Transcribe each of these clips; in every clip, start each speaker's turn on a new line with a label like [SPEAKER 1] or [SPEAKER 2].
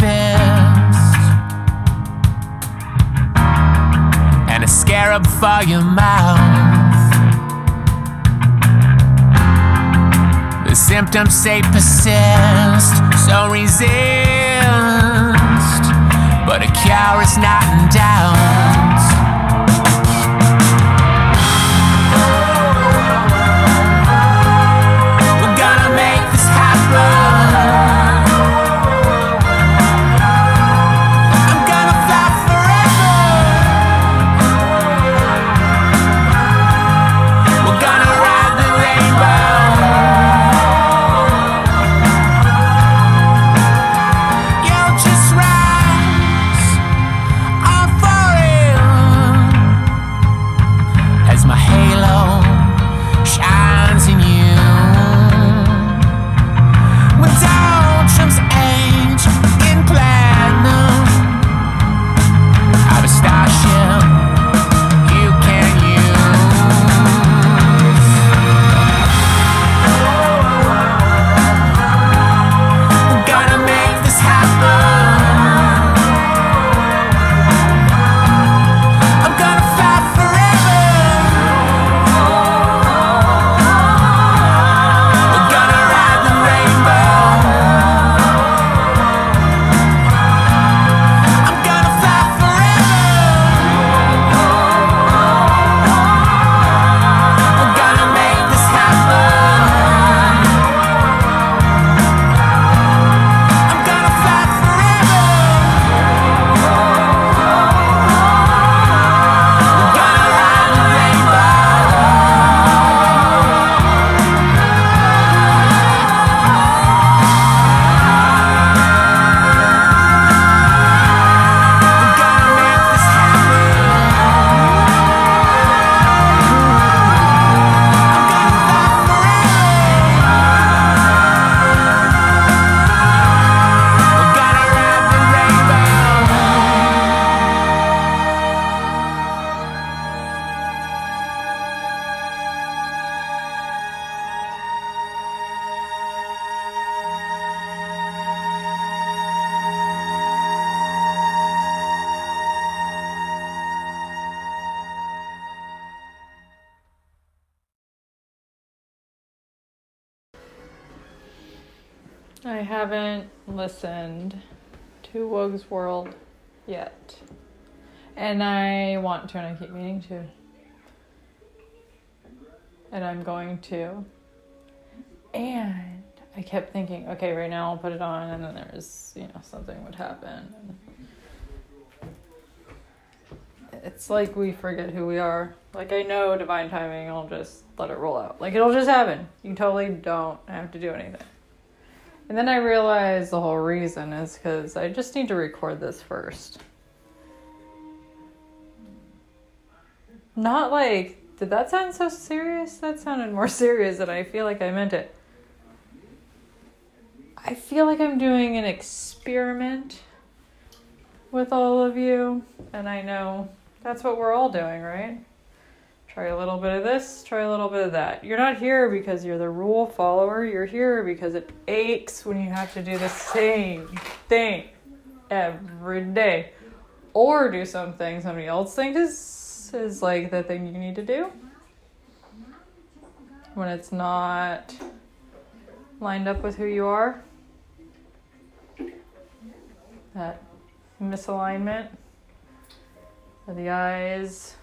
[SPEAKER 1] fist and a scarab for your mouth. The symptoms say persist, so resist, but a cure is not in doubt.
[SPEAKER 2] Woge's World yet. And I want to, and I keep meaning to. And I'm going to. And I kept thinking, okay, right now I'll put it on, and then there's, you know, something would happen. It's like we forget who we are. Like, I know divine timing, I'll just let it roll out. Like, it'll just happen. You totally don't have to do anything. And then I realized the whole reason is because I just need to record this first. Not like, did that sound so serious? That sounded more serious than I feel like I meant it. I feel like I'm doing an experiment with all of you, and I know that's what we're all doing, right? Try a little bit of this, try a little bit of that. You're not here because you're the rule follower, you're here because it aches when you have to do the same thing every day. Or do something somebody else thinks is, is like the thing you need to do. When it's not lined up with who you are. That misalignment of the eyes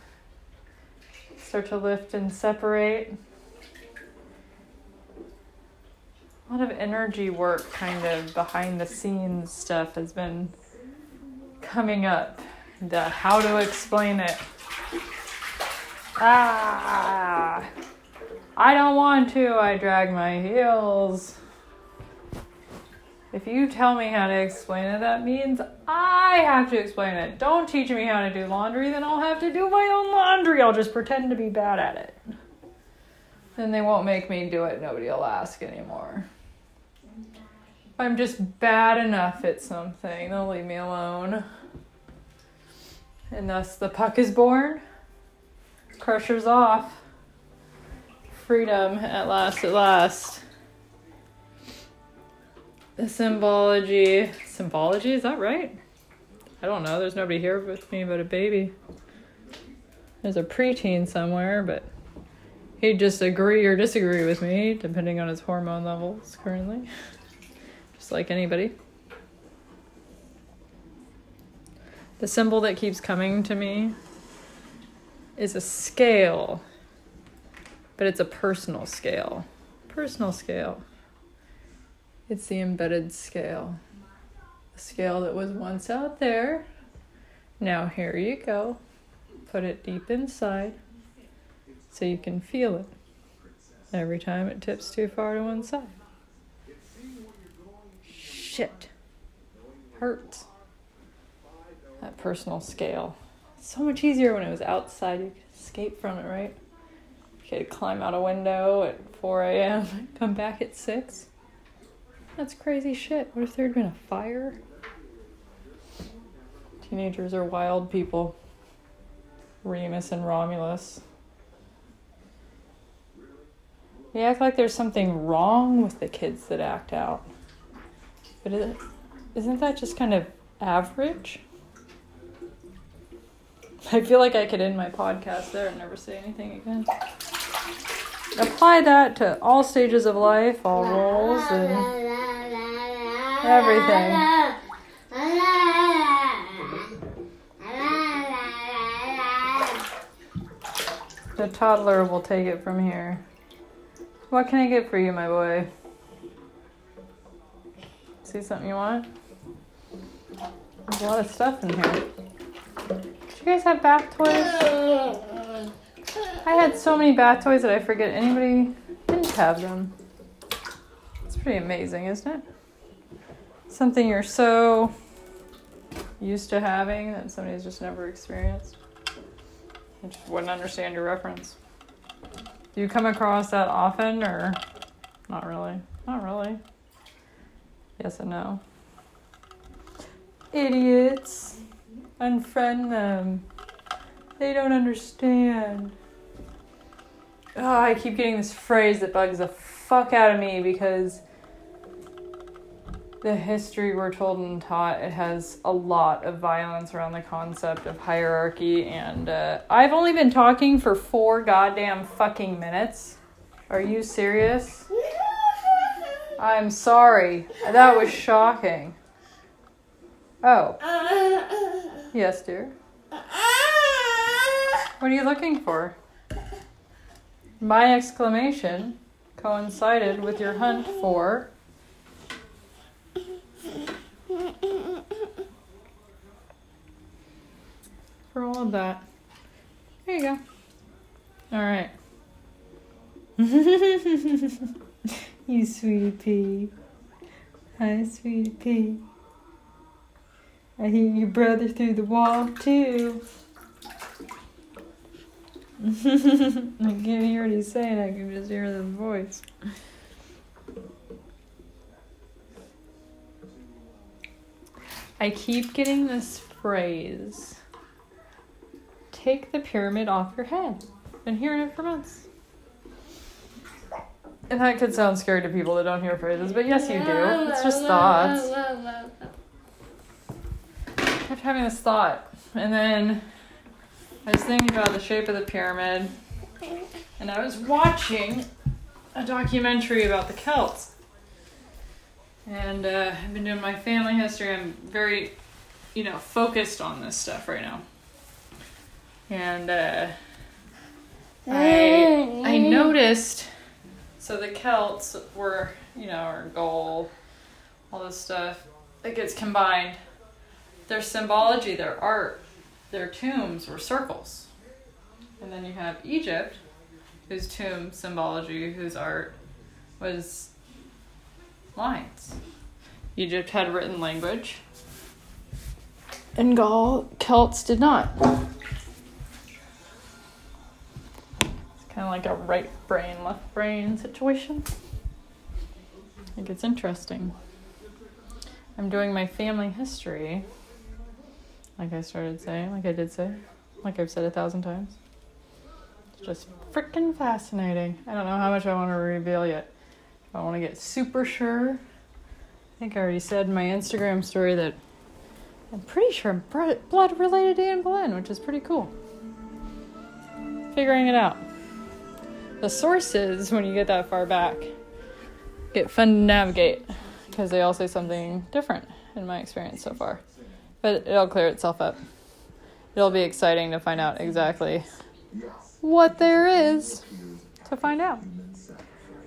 [SPEAKER 2] start to lift and separate. A lot of energy work, kind of behind the scenes stuff, has been coming up. The how to explain it. Ah, I don't want to. I drag my heels. If you tell me how to explain it, that means I have to explain it. Don't teach me how to do laundry, then I'll have to do my own laundry. I'll just pretend to be bad at it. Then they won't make me do it. Nobody will ask anymore. If I'm just bad enough at something, they'll leave me alone. And thus the puck is born. Crusher's off. Freedom at last, at last. The symbology. Symbology, is that right? I don't know. There's nobody here with me but a baby. There's a preteen somewhere, but he'd just agree or disagree with me depending on his hormone levels currently. Just like anybody. The symbol that keeps coming to me is a scale, but it's a personal scale. Personal scale. It's the embedded scale. The scale that was once out there. Now, here you go. Put it deep inside so you can feel it every time it tips too far to one side. Shit. Hurts. That personal scale. So much easier when it was outside. You could escape from it, right? You could climb out a window at 4 a.m., come back at 6. That's crazy shit. What if there had been a fire? Teenagers are wild people. Remus and Romulus. They act like there's something wrong with the kids that act out. But is isn't that just kind of average? I feel like I could end my podcast there and never say anything again. Apply that to all stages of life, all roles, and everything. The toddler will take it from here. What can I get for you, my boy? See something you want? There's a lot of stuff in here. Do you guys have bath toys? I had so many bath toys that I forget anybody didn't have them. It's pretty amazing, isn't it? Something you're so used to having that somebody's just never experienced. I just wouldn't understand your reference. Do you come across that often or not really? Not really. Yes and no. Idiots. Unfriend them. They don't understand. Oh, I keep getting this phrase that bugs the fuck out of me because the history we're told and taught it has a lot of violence around the concept of hierarchy and uh, i've only been talking for four goddamn fucking minutes. Are you serious? I'm sorry. That was shocking. Oh. Yes dear? What are you looking for? My exclamation coincided with your hunt for for all of that. There you go. All right. you sweetie pea. Hi, sweetie pea. I hear your brother through the wall, too. I can't hear what he's saying, I can just hear the voice. I keep getting this phrase take the pyramid off your head. Been hearing it for months. And that could sound scary to people that don't hear phrases, but yes, you do. It's just thoughts. I kept having this thought, and then I was thinking about the shape of the pyramid, and I was watching a documentary about the Celts. And uh, I've been doing my family history. I'm very, you know, focused on this stuff right now. And uh, I I noticed. So the Celts were, you know, our goal, all this stuff. It gets combined. Their symbology, their art, their tombs were circles. And then you have Egypt, whose tomb symbology, whose art was lines. Egypt had written language, and Gaul Celts did not. It's kind of like a right brain, left brain situation. I think it's interesting. I'm doing my family history, like I started saying, like I did say, like I've said a thousand times. It's just freaking fascinating. I don't know how much I want to reveal yet. I want to get super sure. I think I already said in my Instagram story that I'm pretty sure I'm blood related to Anne Boleyn, which is pretty cool. Figuring it out. The sources, when you get that far back, get fun to navigate because they all say something different in my experience so far. But it'll clear itself up. It'll be exciting to find out exactly what there is to find out.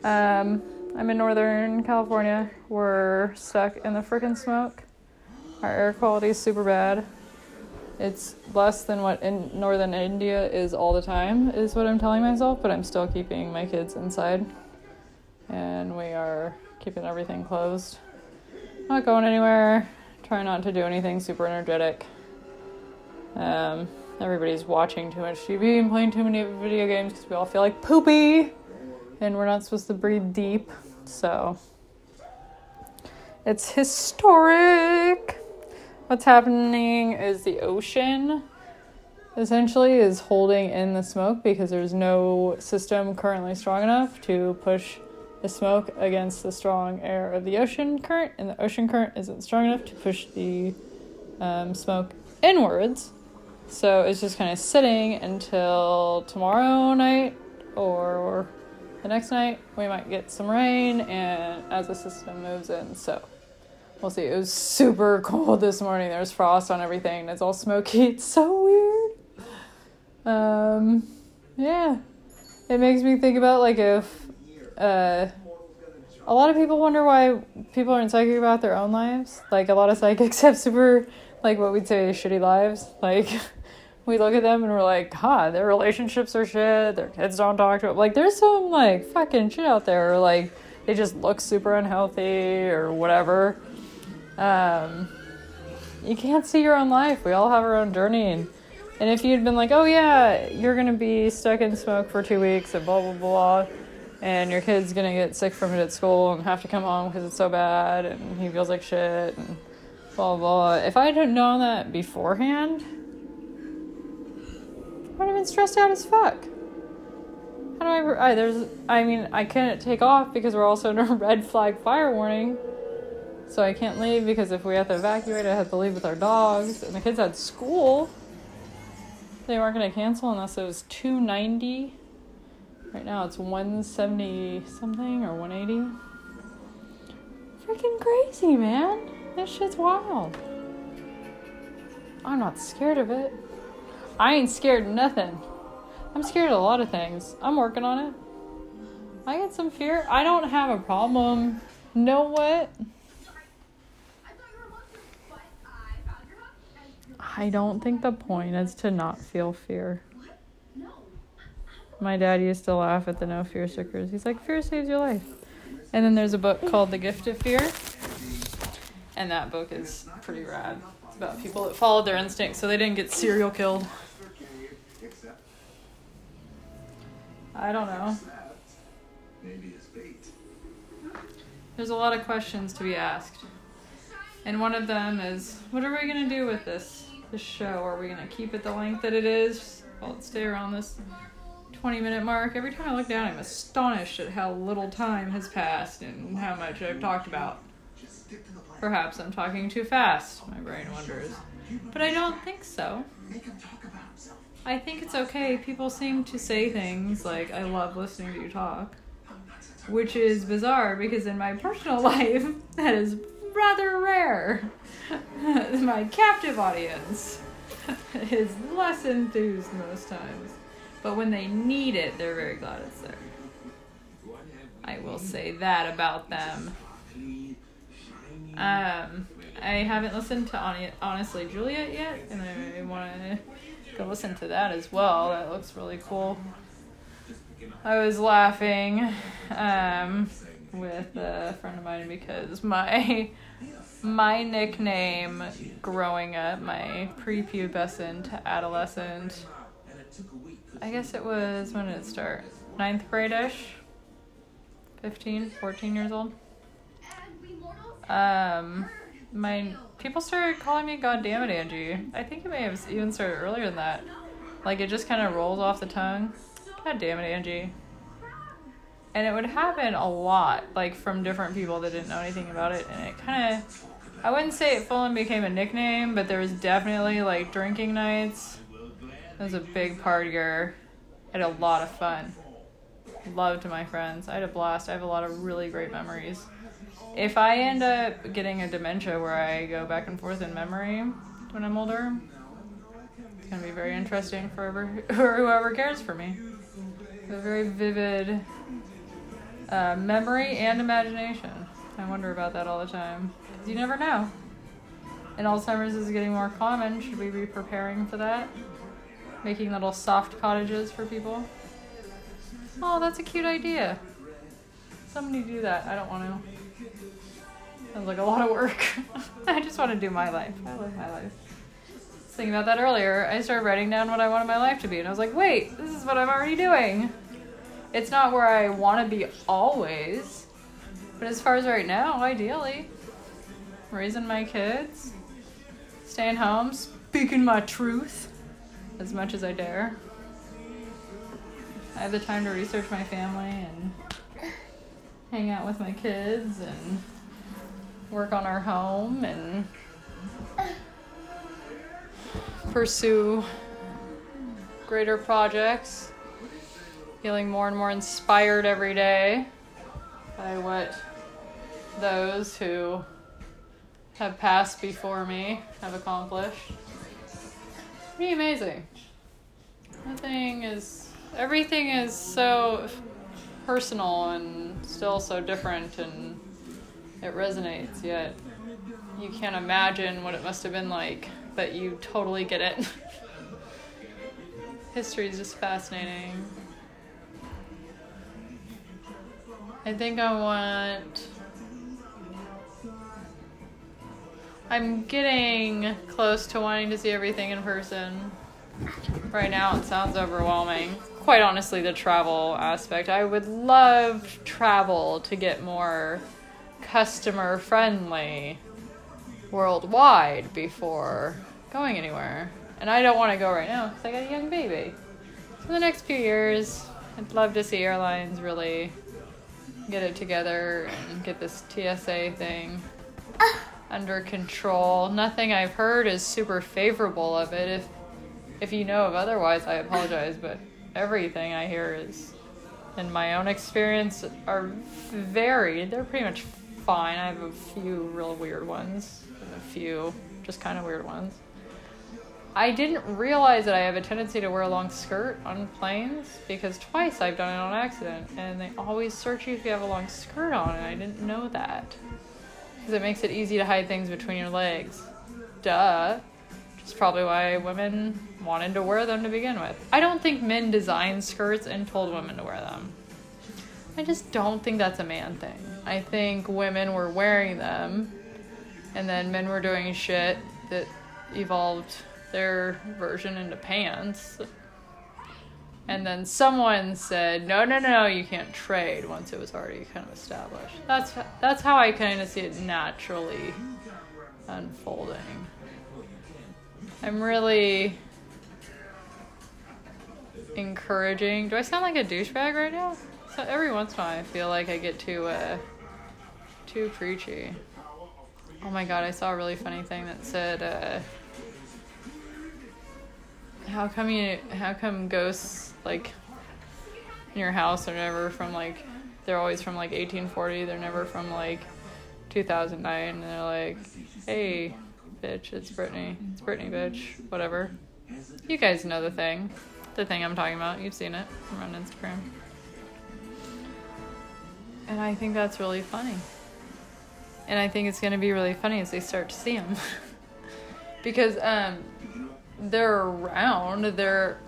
[SPEAKER 2] Um, I'm in Northern California. We're stuck in the freaking smoke. Our air quality is super bad. It's less than what in northern India is all the time, is what I'm telling myself, but I'm still keeping my kids inside. And we are keeping everything closed. Not going anywhere. Trying not to do anything super energetic. Um, everybody's watching too much TV and playing too many video games because we all feel like poopy and we're not supposed to breathe deep. So it's historic. What's happening is the ocean essentially is holding in the smoke because there's no system currently strong enough to push the smoke against the strong air of the ocean current, and the ocean current isn't strong enough to push the um, smoke inwards. So it's just kind of sitting until tomorrow night or the next night. We might get some rain, and as the system moves in, so we'll see. It was super cold this morning. There's frost on everything. It's all smoky. It's so weird. Um, yeah, it makes me think about like if uh, a lot of people wonder why people aren't psychic about their own lives. Like a lot of psychics have super like what we'd say shitty lives. Like we look at them and we're like, God, their relationships are shit. Their kids don't talk to them. Like there's some like fucking shit out there. Or like they just look super unhealthy or whatever. Um, you can't see your own life. We all have our own journey. And, and if you'd been like, oh yeah, you're gonna be stuck in smoke for two weeks and blah blah blah, and your kid's gonna get sick from it at school and have to come home because it's so bad and he feels like shit and blah blah. blah. If I had known that beforehand, I would have been stressed out as fuck. How do I, I? There's. I mean, I couldn't take off because we're also in a red flag fire warning. So I can't leave because if we have to evacuate, I have to leave with our dogs. And the kids had school. They weren't going to cancel unless it was 290. Right now it's 170 something or 180. Freaking crazy, man. This shit's wild. I'm not scared of it. I ain't scared of nothing. I'm scared of a lot of things. I'm working on it. I get some fear. I don't have a problem. Know what? I don't think the point is to not feel fear. My dad used to laugh at the no fear stickers. He's like, fear saves your life. And then there's a book called The Gift of Fear. And that book is pretty rad. It's about people that followed their instincts so they didn't get serial killed. I don't know. There's a lot of questions to be asked. And one of them is, what are we gonna do with this this show? Are we gonna keep it the length that it is? Will it stay around this 20 minute mark? Every time I look down, I'm astonished at how little time has passed and how much I've talked about. Perhaps I'm talking too fast, my brain wonders. But I don't think so. I think it's okay. People seem to say things like, I love listening to you talk. Which is bizarre because in my personal life, that is rather rare. my captive audience is less enthused most times. But when they need it, they're very glad it's there. I will say that about them. Um, I haven't listened to Hon- Honestly Juliet yet, and I want to go listen to that as well. That looks really cool. I was laughing um, with a friend of mine because my my nickname growing up, my prepubescent to adolescent, I guess it was when did it start? Ninth grade ish? 15, 14 years old. Um, my people started calling me God damn it, Angie. I think it may have even started earlier than that. Like it just kind of rolls off the tongue. God damn it, Angie. And it would happen a lot, like from different people that didn't know anything about it, and it kind of. I wouldn't say it full on became a nickname, but there was definitely like drinking nights. I was a big partier. I had a lot of fun. Loved my friends. I had a blast. I have a lot of really great memories. If I end up getting a dementia where I go back and forth in memory when I'm older, it's gonna be very interesting for whoever, whoever cares for me. A very vivid uh, memory and imagination. I wonder about that all the time. you never know. And Alzheimer's is getting more common. Should we be preparing for that? Making little soft cottages for people? Oh, that's a cute idea. Somebody do that. I don't want to. Sounds like a lot of work. I just want to do my life. I live my life. Thinking about that earlier. I started writing down what I wanted my life to be, and I was like, wait, this is what I'm already doing. It's not where I want to be always, but as far as right now, ideally, raising my kids, staying home, speaking my truth as much as I dare. I have the time to research my family and hang out with my kids and work on our home and pursue greater projects. Feeling more and more inspired every day by what those who have passed before me have accomplished. Pretty amazing. Nothing is, everything is so personal and still so different and it resonates, yet you can't imagine what it must have been like, but you totally get it. History is just fascinating. I think I want. I'm getting close to wanting to see everything in person. Right now, it sounds overwhelming. Quite honestly, the travel aspect. I would love travel to get more customer friendly worldwide before going anywhere. And I don't want to go right now because I got a young baby. So, the next few years, I'd love to see airlines really get it together and get this TSA thing ah. under control. Nothing I've heard is super favorable of it. If if you know of otherwise, I apologize, but everything I hear is in my own experience are varied. They're pretty much fine. I have a few real weird ones and a few just kind of weird ones. I didn't realize that I have a tendency to wear a long skirt on planes because twice I've done it on accident and they always search you if you have a long skirt on and I didn't know that. Because it makes it easy to hide things between your legs. Duh. Which is probably why women wanted to wear them to begin with. I don't think men designed skirts and told women to wear them. I just don't think that's a man thing. I think women were wearing them and then men were doing shit that evolved their version into pants. And then someone said, "No, no, no, you can't trade." Once it was already kind of established. That's that's how I kind of see it naturally unfolding. I'm really encouraging. Do I sound like a douchebag right now? So every once in a while, I feel like I get too uh, too preachy. Oh my god, I saw a really funny thing that said, uh, "How come you? How come ghosts like in your house are never from like they're always from like 1840. They're never from like 2009. And they're like, hey, bitch, it's Brittany. It's Brittany, bitch. Whatever. You guys know the thing. The thing I'm talking about. You've seen it from on Instagram. And I think that's really funny. And I think it's going to be really funny as they start to see them. because um, they're around. They're.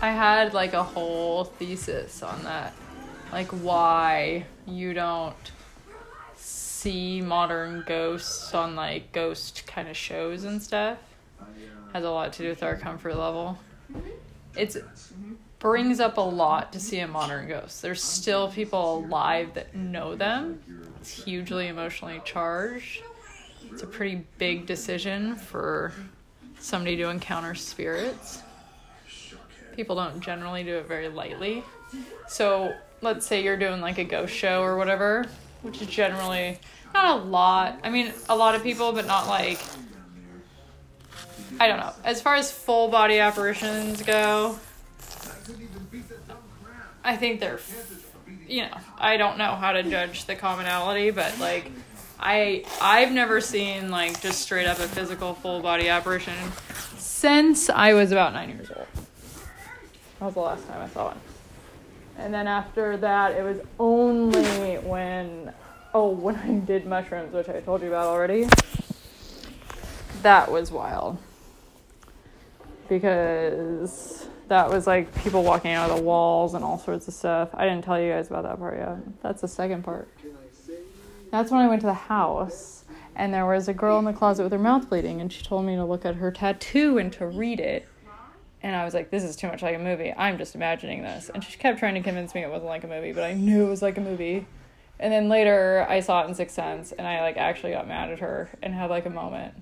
[SPEAKER 2] I had like a whole thesis on that. Like why you don't see modern ghosts on like ghost kind of shows and stuff has a lot to do with our comfort level. Mm-hmm. It's mm-hmm. brings up a lot to see a modern ghost. There's still people alive that know them. It's hugely emotionally charged. It's a pretty big decision for somebody to encounter spirits. People don't generally do it very lightly. So, let's say you're doing like a ghost show or whatever, which is generally not a lot. I mean, a lot of people, but not like I don't know. As far as full body apparitions go, I think they're, you know, I don't know how to judge the commonality, but like, I I've never seen like just straight up a physical full body apparition since I was about nine years old. That was the last time I saw one. And then after that, it was only when, oh, when I did mushrooms, which I told you about already. That was wild because that was like people walking out of the walls and all sorts of stuff. I didn't tell you guys about that part yet. That's the second part. That's when I went to the house and there was a girl in the closet with her mouth bleeding and she told me to look at her tattoo and to read it. And I was like, this is too much like a movie. I'm just imagining this. And she kept trying to convince me it wasn't like a movie, but I knew it was like a movie. And then later I saw it in Sixth Sense and I like actually got mad at her and had like a moment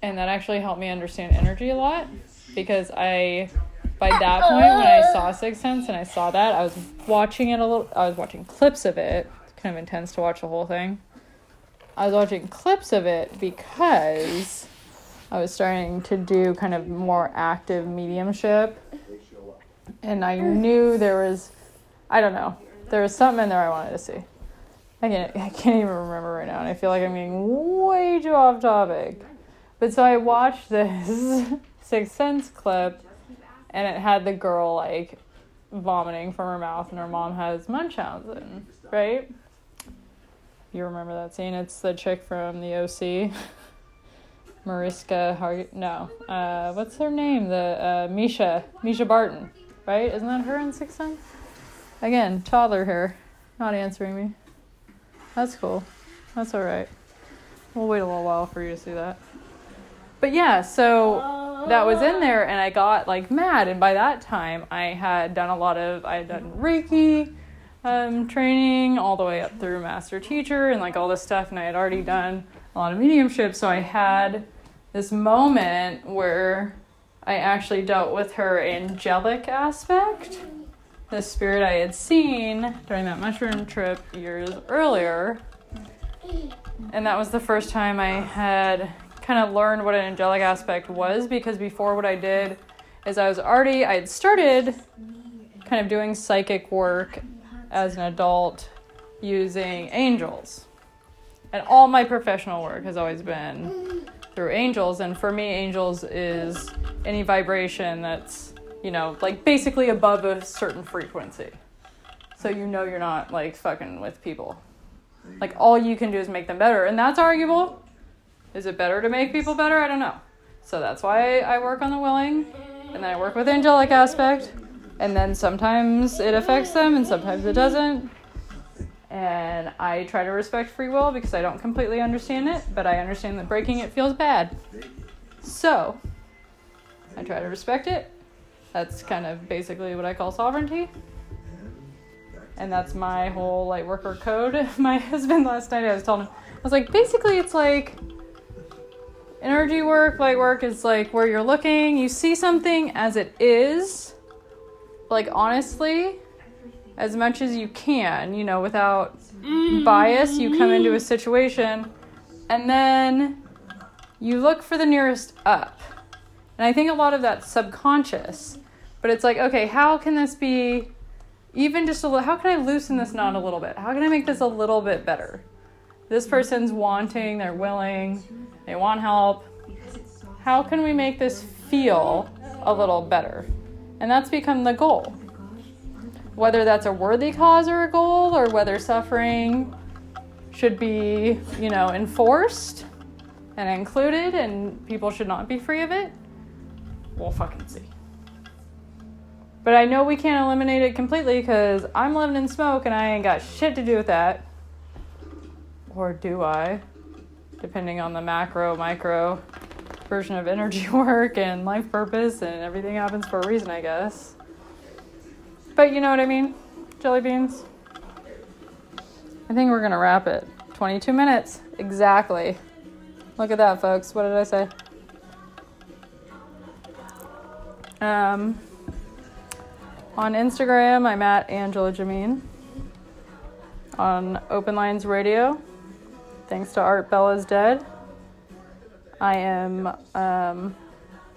[SPEAKER 2] and that actually helped me understand energy a lot because I by that point when I saw Sixth Sense and I saw that I was watching it a little I was watching clips of it kind of intense to watch the whole thing. I was watching clips of it because I was starting to do kind of more active mediumship. And I knew there was I don't know there was something in there I wanted to see. I can't I can't even remember right now and I feel like I'm getting way too off topic. But so I watched this Sixth Sense clip, and it had the girl like vomiting from her mouth, and her mom has Munchausen, right? You remember that scene? It's the chick from the OC, Mariska Har. No, uh, what's her name? The uh, Misha. Mischa Barton, right? Isn't that her in Sixth Sense? Again, toddler here, not answering me. That's cool. That's all right. We'll wait a little while for you to see that but yeah, so that was in there, and I got like mad. And by that time, I had done a lot of I had done Reiki um, training all the way up through master teacher and like all this stuff, and I had already done a lot of mediumship. So I had this moment where I actually dealt with her angelic aspect, the spirit I had seen during that mushroom trip years earlier. And that was the first time I had kind of learned what an angelic aspect was because before what I did is I was already I had started kind of doing psychic work as an adult using angels. And all my professional work has always been through angels and for me angels is any vibration that's, you know, like basically above a certain frequency. So you know you're not like fucking with people. Like all you can do is make them better and that's arguable is it better to make people better? I don't know. So that's why I work on the willing, and then I work with angelic aspect, and then sometimes it affects them and sometimes it doesn't. And I try to respect free will because I don't completely understand it, but I understand that breaking it feels bad. So I try to respect it. That's kind of basically what I call sovereignty. And that's my whole light worker code. My husband last night I was telling him I was like, basically, it's like energy work, light work is like where you're looking, you see something as it is, like honestly, as much as you can, you know, without mm-hmm. bias, you come into a situation and then you look for the nearest up. And I think a lot of that's subconscious. But it's like, okay, how can this be even just a little, how can I loosen this knot a little bit? How can I make this a little bit better? This person's wanting, they're willing, they want help. How can we make this feel a little better? And that's become the goal. Whether that's a worthy cause or a goal, or whether suffering should be, you know, enforced and included and people should not be free of it, we'll fucking see. But I know we can't eliminate it completely because I'm living in smoke and I ain't got shit to do with that. Or do I? Depending on the macro, micro version of energy work and life purpose, and everything happens for a reason, I guess. But you know what I mean? Jelly beans. I think we're gonna wrap it. 22 minutes. Exactly. Look at that, folks. What did I say? Um, on Instagram, I'm at Angela Jameen. On Open Lines Radio, thanks to Art Bella's Dead. I am um,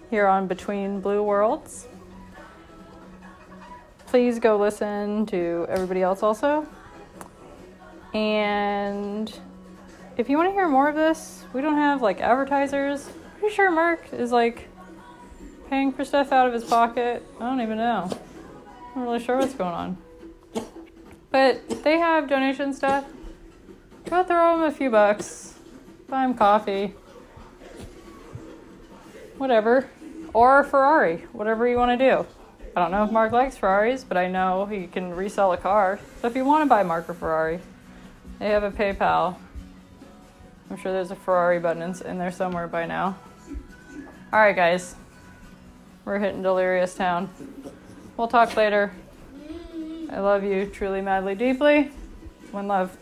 [SPEAKER 2] here on Between Blue Worlds. Please go listen to everybody else also. And if you want to hear more of this, we don't have like advertisers. Pretty sure Mark is like paying for stuff out of his pocket. I don't even know. I'm not really sure what's going on. But they have donation stuff. Go throw them a few bucks. Buy them coffee. Whatever. Or a Ferrari. Whatever you want to do. I don't know if Mark likes Ferraris, but I know he can resell a car. So if you want to buy Mark a Ferrari, they have a PayPal. I'm sure there's a Ferrari button in, there somewhere by now. All right, guys. We're hitting Delirious Town. We'll talk later. I love you truly, madly, deeply. One love.